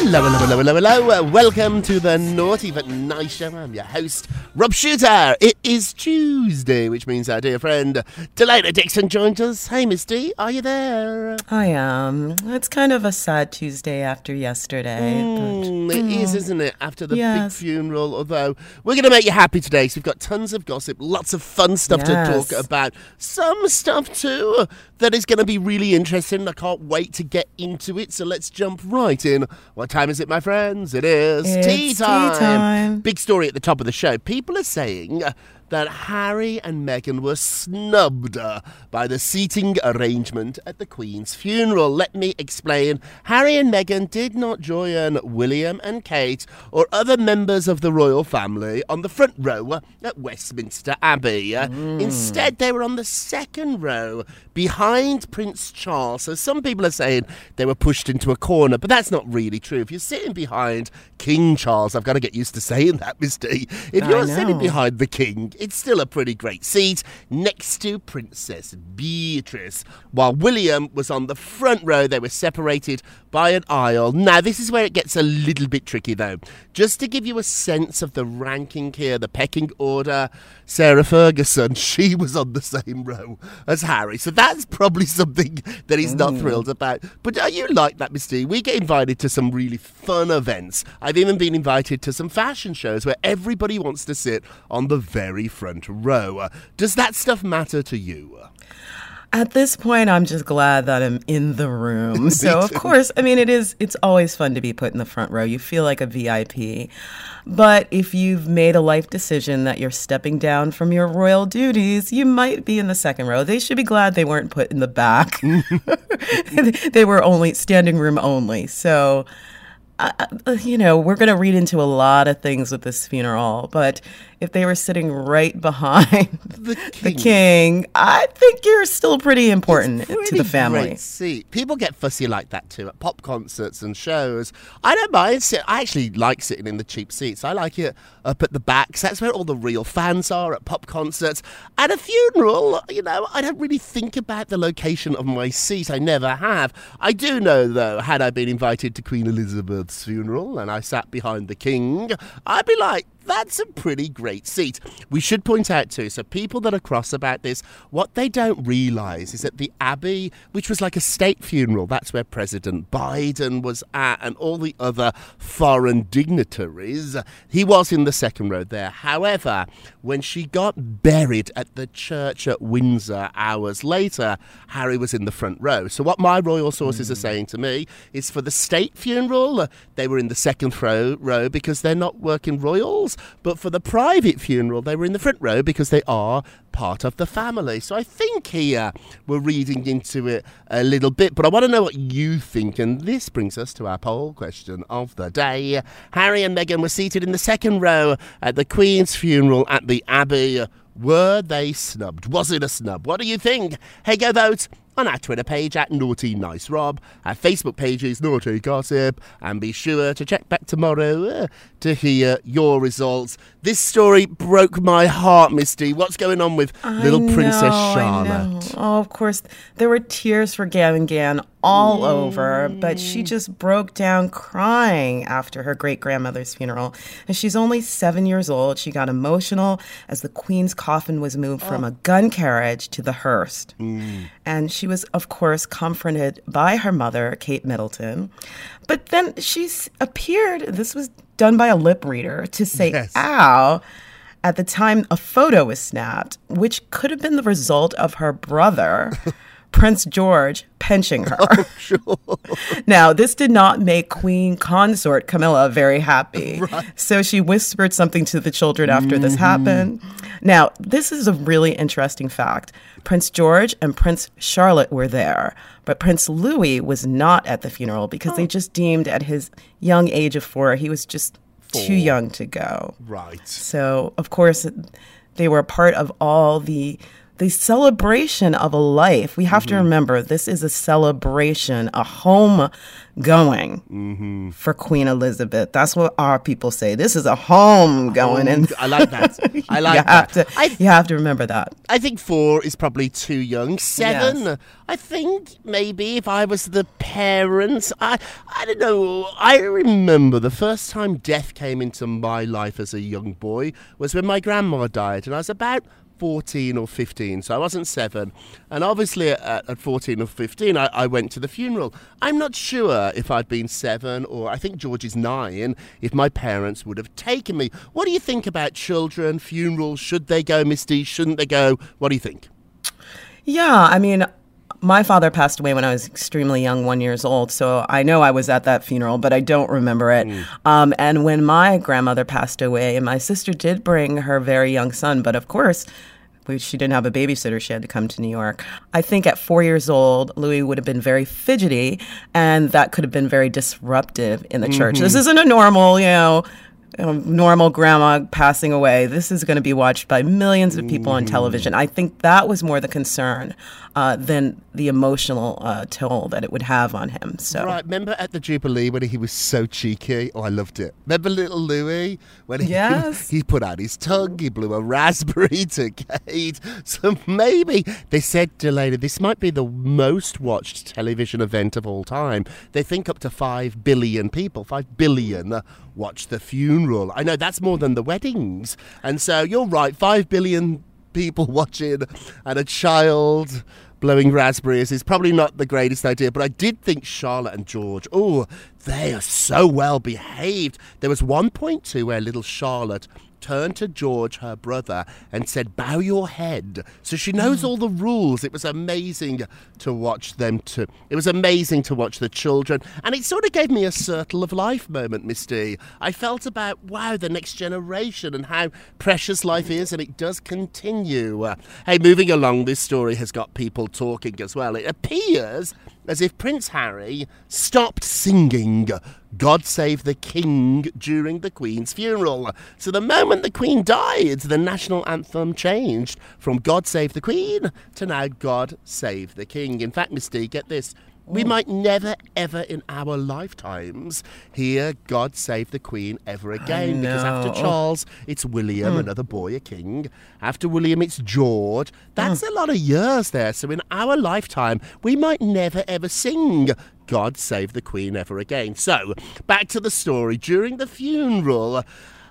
Hello, hello, hello, hello, hello. Welcome to the Naughty But Nice Show. I'm your host, Rob Shooter. It is Tuesday, which means our dear friend Delana Dixon joins us. Hey, Miss D, are you there? I am. It's kind of a sad Tuesday after yesterday. Mm, it is, isn't it? After the Yes. big funeral. Although we're going to make you happy today, so we've got tons of gossip, lots of fun stuff to talk about. Some stuff too that is going to be really interesting. I can't wait to get into it. So let's jump right in. What time is it, my friends? It is tea tea time. time. Big story at the top of the show. People are saying that Harry and Meghan were snubbed uh, by the seating arrangement at the Queen's funeral. Let me explain. Harry and Meghan did not join William and Kate or other members of the royal family on the front row at Westminster Abbey. Uh, Instead, they were on the second row behind Prince Charles. So some people are saying they were pushed into a corner, but that's not really true. If you're sitting behind King Charles, I've got to get used to saying that, Miss D. If you're sitting behind the king, it's still a pretty great seat next to Princess Beatrice. While William was on the front row, they were separated by an aisle. Now, this is where it gets a little bit tricky, though. Just to give you a sense of the ranking here, the pecking order, Sarah Ferguson, she was on the same row as Harry. So that's probably something that he's not hmm. thrilled about. But are you like that, Miss D? We get invited to some really fun events. I've even been invited to some fashion shows where everybody wants to sit on the very front row. Uh, Does that stuff matter to you? At this point, I'm just glad that I'm in the room. So, of course, I mean, it is, it's always fun to be put in the front row. You feel like a VIP. But if you've made a life decision that you're stepping down from your royal duties, you might be in the second row. They should be glad they weren't put in the back. they were only standing room only. So, uh, you know, we're going to read into a lot of things with this funeral, but if they were sitting right behind The the king, I think you're still pretty important to the family. Seat. People get fussy like that too at pop concerts and shows. I don't mind. Sit- I actually like sitting in the cheap seats. I like it up at the back. 'cause that's where all the real fans are at pop concerts. At a funeral, you know, I don't really think about the location of my seat. I never have. I do know though, had I been invited to Queen Elizabeth's funeral and I sat behind the king, I'd be like. That's a pretty great seat. We should point out too, so people that are cross about this, what they don't realise is that the Abbey, which was like a state funeral, that's where President Biden was at and all the other foreign dignitaries, he was in the second row there. However, when she got buried at the church at Windsor hours later, Harry was in the front row. So what my royal sources are hmm. saying to me is for the state funeral, they were in the second row, row because they're not working royals, but for the private funeral, they were in the front row because they are part of the family. So I think here uh, we're reading into it a little bit, but I want to know what you think, and this brings us to our poll question of the day. Harry and Meghan were seated in the second row at the Queen's funeral at the Abbey. Were they snubbed? Was it a snub? What do you think? Hey, go vote on our Twitter page at Naughty Nice Rob, our Facebook page is Naughty Gossip, and be sure to check back tomorrow uh, to hear your results. This story broke my heart, Miss D. What's going on with little I Princess know, I Charlotte? know. Oh, of course, there were tears for Gavin Gann all over, but she just broke down crying after her great grandmother's funeral. And she's only seven years old. She got emotional as the Queen's coffin was moved from a gun carriage to the hearse. And she was, of course, comforted by her mother, Kate Middleton. But then she appeared, this was done by a lip reader, to say, Yes. ow. At the time, a photo was snapped, which could have been the result of her brother, Prince George, pinching her. Oh, now, this did not make Queen consort Camilla very happy. So she whispered something to the children after this mm-hmm. happened. Now, this is a really interesting fact. Prince George and Prince Charlotte were there, but Prince Louis was not at the funeral because they oh. just deemed at his young age of four, he was just too young to go. Right. So, of course, they were a part of all the the celebration of a life. We have to mm-hmm. remember this is a celebration, a home going mm-hmm. for Queen Elizabeth. That's what our people say. This is a home going, and I like that. I like you that. have to I you have to remember that. I think four is probably too young. Seven, Yes. I think maybe if I was the parents, I I don't know. I remember the first time death came into my life as a young boy was when my grandma died, and I was about. 14 or 15, so I wasn't seven. And obviously, at, at 14 or 15, I, I went to the funeral. I'm not sure if I'd been seven or I think George is nine, if my parents would have taken me. What do you think about children, funerals? Should they go, Miss D? Shouldn't they go? What do you think? Yeah, I mean, my father passed away when I was extremely young, one years old. So I know I was at that funeral, but I don't remember it. Um, and when my grandmother passed away, and my sister did bring her very young son, but of course. She didn't have a babysitter. She had to come to New York. I think at four years old, Louis would have been very fidgety, and that could have been very disruptive in the church. This isn't a normal, you know, um, normal grandma passing away. This is going to be watched by millions of people on television. I think that was more the concern uh, than the emotional uh, toll that it would have on him. So Right, remember at the Jubilee when he was so cheeky? Oh, I loved it. Remember little Louis? When he, Yes. he put out his tongue, he blew a raspberry to Kate. So maybe they said to Lena, this might be the most watched television event of all time. They think up to 5 billion people, 5 billion uh, watch the funeral. I know that's more than the weddings. And so you're right, 5 billion people watching and a child blowing raspberries is probably not the greatest idea, but I did think Charlotte and George, oh, they are so well behaved. There was one point too where little Charlotte turned to George, her brother, and said, Bow your head. So she knows all the rules. It was amazing to watch them to it was amazing to watch the children. And it sort of gave me a circle of life moment, Miss D. I felt about wow, the next generation and how precious life is, and it does continue. Uh, hey, moving along, this story has got people talking as well. It appears as if Prince Harry stopped singing God Save the King during the Queen's funeral. So the moment the Queen died, the national anthem changed from God Save the Queen to now God Save the King. In fact, Miss D, get this. We mm. might never, ever in our lifetimes hear God Save the Queen ever again. Because after. Charles, it's William, mm. another boy, a king. After William, it's George. That's mm. a lot of years there. So in our lifetime, we might never, ever sing God Save the Queen ever again. So, back to the story. During the funeral,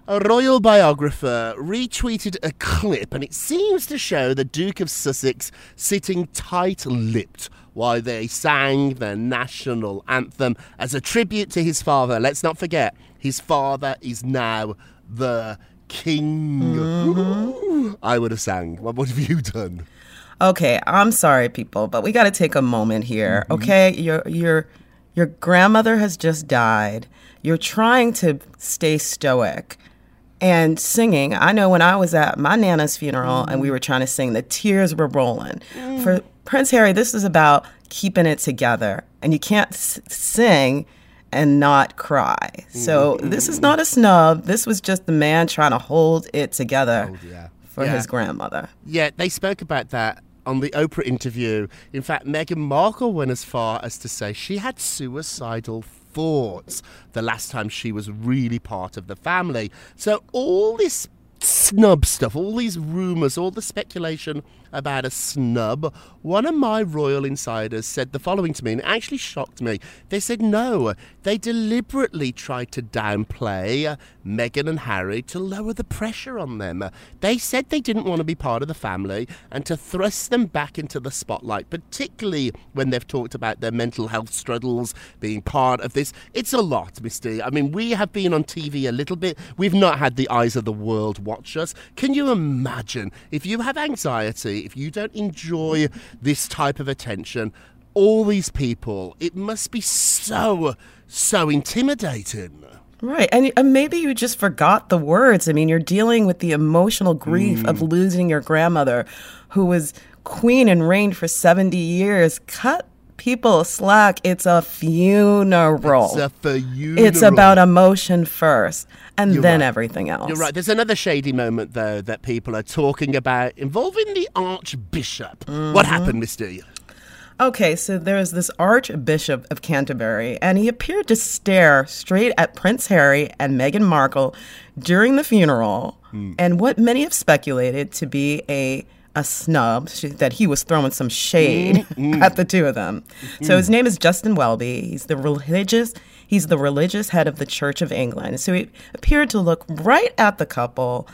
A royal biographer retweeted a clip, and it seems to show the Duke of Sussex sitting tight lipped while they sang their national anthem as a tribute to his father. Let's not forget, his father is now the king. Mm-hmm. I would have sang. What, what have you done? Okay, I'm sorry, people, but we got to take a moment here. Mm-hmm. Okay, your your your grandmother has just died. You're trying to stay stoic and singing. I know when I was at my nana's funeral and we mm. were trying to sing, the tears were rolling. For mm. Prince Harry, this is about keeping it together, and you can't s- sing and not cry. So mm-hmm. this is not a snub. This was just the man trying to hold it together oh, yeah. for Yeah. his grandmother. Yeah, they spoke about that on the Oprah interview. In fact, Meghan Markle went as far as to say she had suicidal thoughts the last time she was really part of the family. So all this snub stuff, all these rumours, all the speculation about a snub, one of my royal insiders said the following to me, and it actually shocked me. They said no, they deliberately tried to downplay Meghan and Harry to lower the pressure on them. They said they didn't want to be part of the family and to thrust them back into the spotlight, particularly when they've talked about their mental health struggles being part of this. It's a lot, Miss D. I mean, we have been on TV a little bit. We've not had the eyes of the world watch us. Can you imagine if you have anxiety, if you don't enjoy this type of attention? All these people, it must be so, so intimidating. Right. And, and maybe you just forgot the words. I mean, you're dealing with the emotional grief of Mm. losing your grandmother who was queen and reigned for 70 years. Cut people slack. It's a funeral. It's a funeral. It's about emotion first and You're then right. everything else. You're right. There's another shady moment, though, that people are talking about involving the Archbishop. Mm-hmm. What happened, Miss D? Okay, so there was this Archbishop of Canterbury, and he appeared to stare straight at Prince Harry and Meghan Markle during the funeral, and what many have speculated to be a a snub that he was throwing some shade at the two of them. So his name is Justin Welby. He's the religious he's the religious head of the Church of England. So he appeared to look right at the couple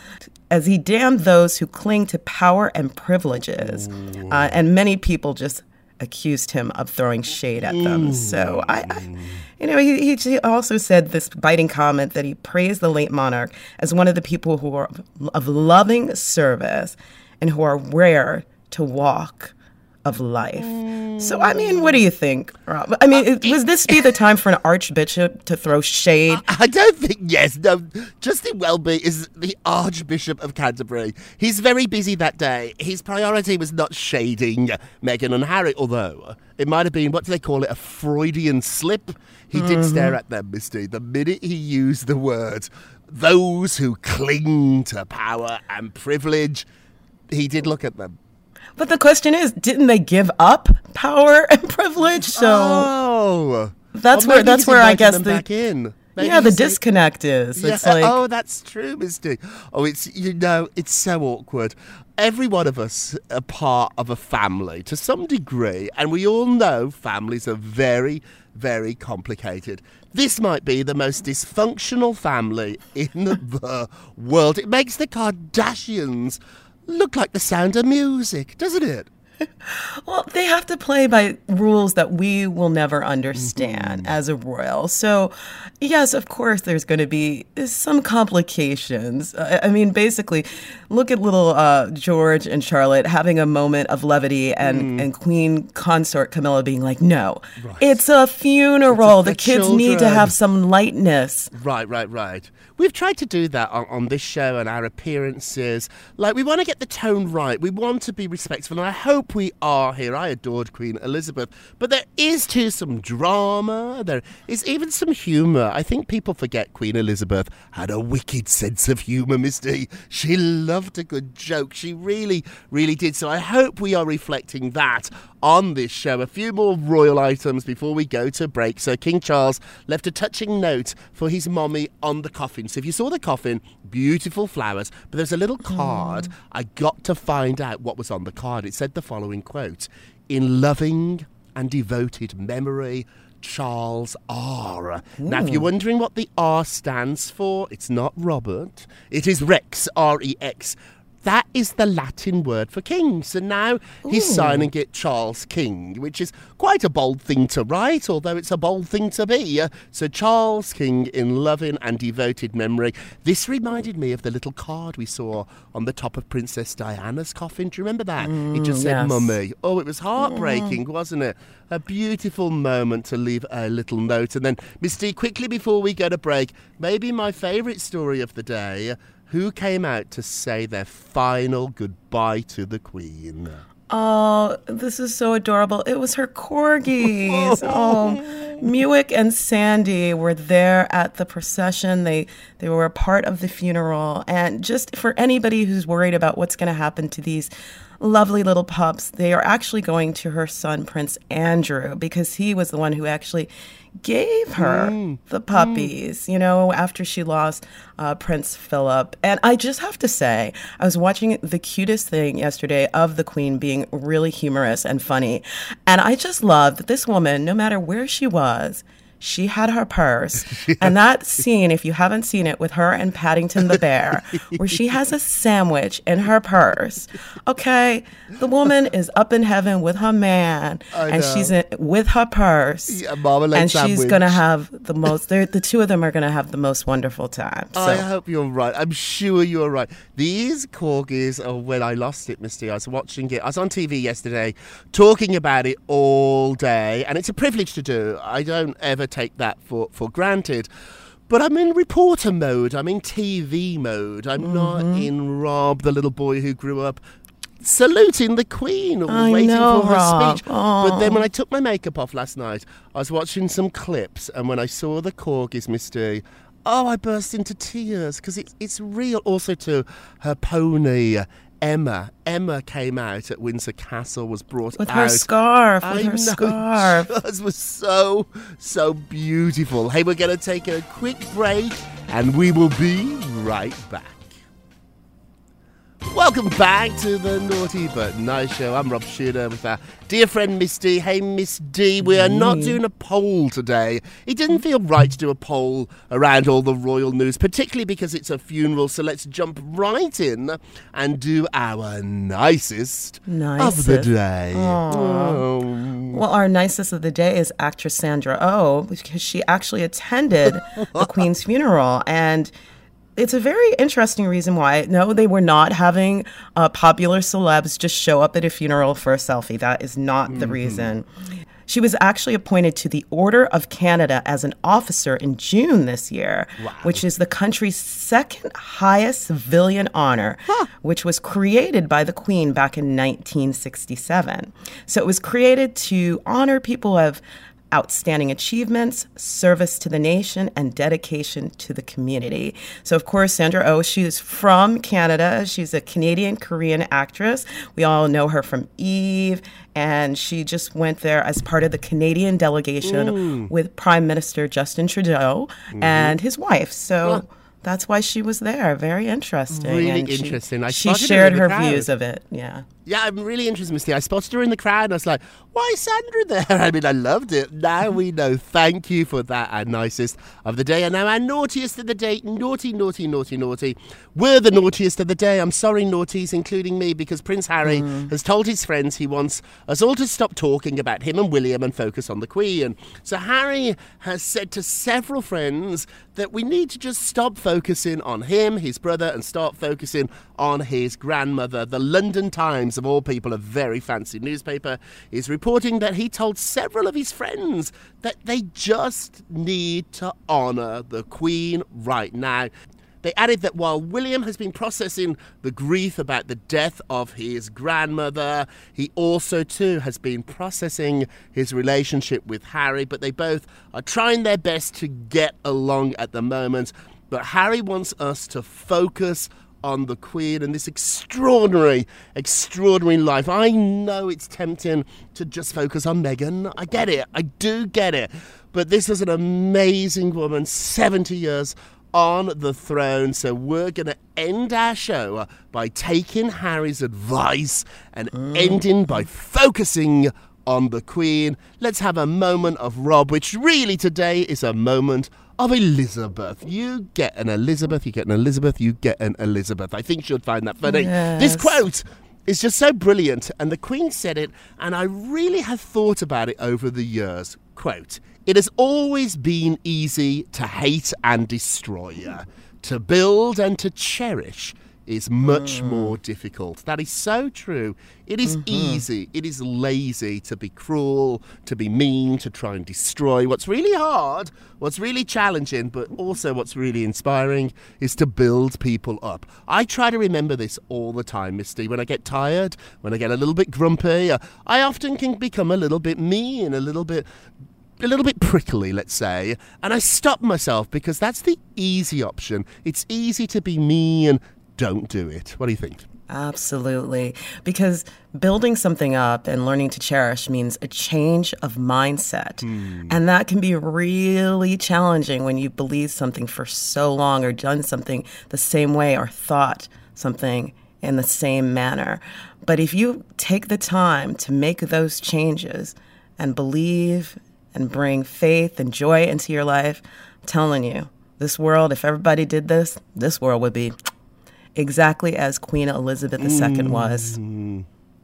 as he damned those who cling to power and privileges. Uh, and many people just accused him of throwing shade at them. So I, I you know, he, he also said this biting comment that he praised the late monarch as one of the people who are of loving service and who are rare to walk of life. So I mean, what do mm. you think, Rob? I mean, uh, it- was this be the time for an archbishop to throw shade? I don't think, yes, no. Justin Welby is the Archbishop of Canterbury. He's very busy that day. His priority was not shading Meghan and Harry, although it might have been, what do they call it, a Freudian slip? He did mm-hmm. stare at them, Miss D, the minute he used the word, those who cling to power and privilege. He did look at them. But the question is, didn't they give up power and privilege? So oh, that's Well, where that's where I guess the back in. Maybe yeah the saying- disconnect is. It's Yeah, like oh, that's true, Miss D. Oh, it's you know, it's so awkward. Every one of us are part of a family to some degree, and we all know families are very, very complicated. This might be the most dysfunctional family in the world. It makes the Kardashians look like the sound of music, doesn't it? Well, they have to play by rules that we will never understand as a royal. So, yes, of course, there's going to be some complications. I mean, basically, look at little uh, George and Charlotte having a moment of levity, and, and Queen Consort Camilla being like, "No, it's a funeral. the the kids need to have some lightness." Right, right, right. We've tried to do that on, on this show and our appearances. Like, we want to get the tone right. We want to be respectful, and I hope we are here. I adored Queen Elizabeth. But there is, too, some drama. There is even some humour. I think people forget Queen Elizabeth had a wicked sense of humour, Miss D. She loved a good joke. She really, really did. So I hope we are reflecting that on this show. A few more royal items before we go to break. So King Charles left a touching note for his mommy on the coffin. So if you saw the coffin, beautiful flowers, but there's a little card. I got to find out what was on the card. It said the following quote: "In loving and devoted memory." Charles R. Now, if you're wondering what the R stands for, it's not Robert, it is Rex, R E X. That is the Latin word for king. So now he's signing it Charles King, which is quite a bold thing to write, although it's a bold thing to be. Uh, So Charles King in loving and devoted memory. This reminded me of the little card we saw on the top of Princess Diana's coffin. Do you remember that? it just said yes. mummy. Oh, it was heartbreaking, wasn't it? A beautiful moment to leave a little note. And then, Miss D, quickly before we go to break, maybe my favourite story of the day. Who came out to say their final goodbye to the Queen? Oh, this is so adorable. It was her corgis. oh, Muick and Sandy were there at the procession. They they were a part of the funeral. And just for anybody who's worried about what's going to happen to these lovely little pups, they are actually going to her son Prince Andrew because he was the one who actually gave her the puppies, you know, after she lost uh, Prince Philip. And I just have to say, I was watching the cutest thing yesterday of the Queen being really humorous and funny. And I just love that this woman, no matter where she was, she had her purse. And that scene, if you haven't seen it, with her and Paddington the bear, where she has a sandwich in her purse. Okay, the woman is up in heaven with her man, I and she's in, with her purse. Yeah, marmalade and she's sandwich. gonna have the most. The two of them are gonna have the most wonderful time. So. I hope you're right. I'm sure you're right. These corgis are when I lost it, Miss D. I was watching it. I was on TV yesterday talking about it all day, and it's a privilege to do. I don't ever take that for, for granted. But I'm in reporter mode. I'm in TV mode. I'm not mm-hmm. in Rob, the little boy who grew up saluting the Queen or I waiting know, for her Rob. speech. But then when I took my makeup off last night, I was watching some clips, and when I saw the corgis, Miss D, oh, I burst into tears because it's it's real. Also, to her pony. Emma, Emma came out at Windsor Castle, was brought With out. her scarf, with I her know, scarf. It was so, so beautiful. Hey, we're going to take a quick break and we will be right back. Welcome back to the Naughty But Nice Show. I'm Rob Shooter with our dear friend Miss D. Hey, Miss D, we are not doing a poll today. It didn't feel right to do a poll around all the royal news, particularly because it's a funeral. So let's jump right in and do our nicest, of the day. Oh. Well, our nicest of the day is actress Sandra Oh, because she actually attended the Queen's funeral. And it's a very interesting reason why. No, they were not having uh, popular celebs just show up at a funeral for a selfie. That is not the reason. She was actually appointed to the Order of Canada as an officer in June this year, which is the country's second highest civilian honor, which was created by the Queen back in 1967. So it was created to honor people who have outstanding achievements, service to the nation, and dedication to the community. So, of course, Sandra Oh, she's from Canada. She's a Canadian Korean actress. We all know her from Eve, and she just went there as part of the Canadian delegation mm. with Prime Minister Justin Trudeau mm-hmm. and his wife. So, that's why she was there. Very interesting. Really And she- interesting. I she shared her crowd. views of it. Yeah. Yeah, I'm really interested, Miss D. I spotted her in the crowd and I was like, why is Sandra there? I mean, I loved it. Now we know. Thank you for that, our nicest of the day. And now our naughtiest of the day. Naughty, naughty, naughty, naughty. We're the naughtiest of the day. I'm sorry, naughties, including me, because Prince Harry mm. has told his friends he wants us all to stop talking about him and William and focus on the Queen. So Harry has said to several friends that we need to just stop focusing on him, his brother, and start focusing on his grandmother. The London Times, of all people, a very fancy newspaper, is reporting that he told several of his friends that they just need to honour the Queen right now. They added that while William has been processing the grief about the death of his grandmother, he also too has been processing his relationship with Harry, but they both are trying their best to get along at the moment. But Harry wants us to focus on the Queen and this extraordinary, extraordinary life. I know it's tempting to just focus on Meghan. I get it. I do get it. But this is an amazing woman, 70 years on the throne. So we're going to end our show by taking Harry's advice and ending by focusing on the Queen. Let's have a moment of Rob, which really today is a moment of Elizabeth. You get an Elizabeth, you get an Elizabeth, you get an Elizabeth. I think she'll find that funny. This quote is just so brilliant, and the Queen said it, and I really have thought about it over the years. Quote, it has always been easy to hate and destroy. To build and to cherish is much more difficult. That is so true. It is easy, it is lazy to be cruel, to be mean, to try and destroy. What's really hard, what's really challenging, but also what's really inspiring is to build people up. I try to remember this all the time, Miss D. When I get tired, when I get a little bit grumpy, uh, I often can become a little bit mean, a little bit a little bit prickly, let's say, and I stop myself because that's the easy option. It's easy to be me and don't do it. What do you think? Absolutely. Because building something up and learning to cherish means a change of mindset. Hmm. And that can be really challenging when you believe something for so long or done something the same way or thought something in the same manner. But if you take the time to make those changes and believe and bring faith and joy into your life, I'm telling you, this world, if everybody did this, this world would be exactly as Queen Elizabeth II was.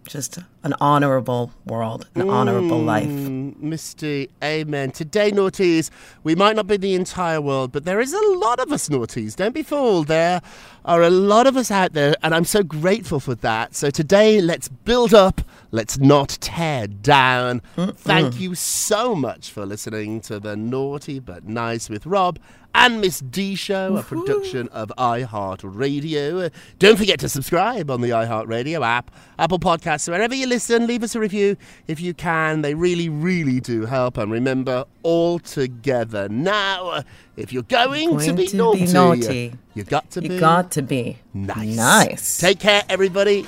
Just an honorable world, an honorable life. Mm, Miss D, amen. Today, naughties, we might not be the entire world, but there is a lot of us naughties. Don't be fooled. There are a lot of us out there, and I'm so grateful for that. So today, let's build up, let's not tear down. Mm, Thank mm. you so much for listening to the Naughty But Nice with Rob and Miss D Show, a production of iHeartRadio. Don't forget to subscribe on the iHeartRadio app, Apple Podcasts, wherever you listen. Leave us a review if you can. They really, really do help. And remember, all together now, if you're going, to, be, to be naughty, naughty, you got to be got to be nice. Nice. Take care, everybody.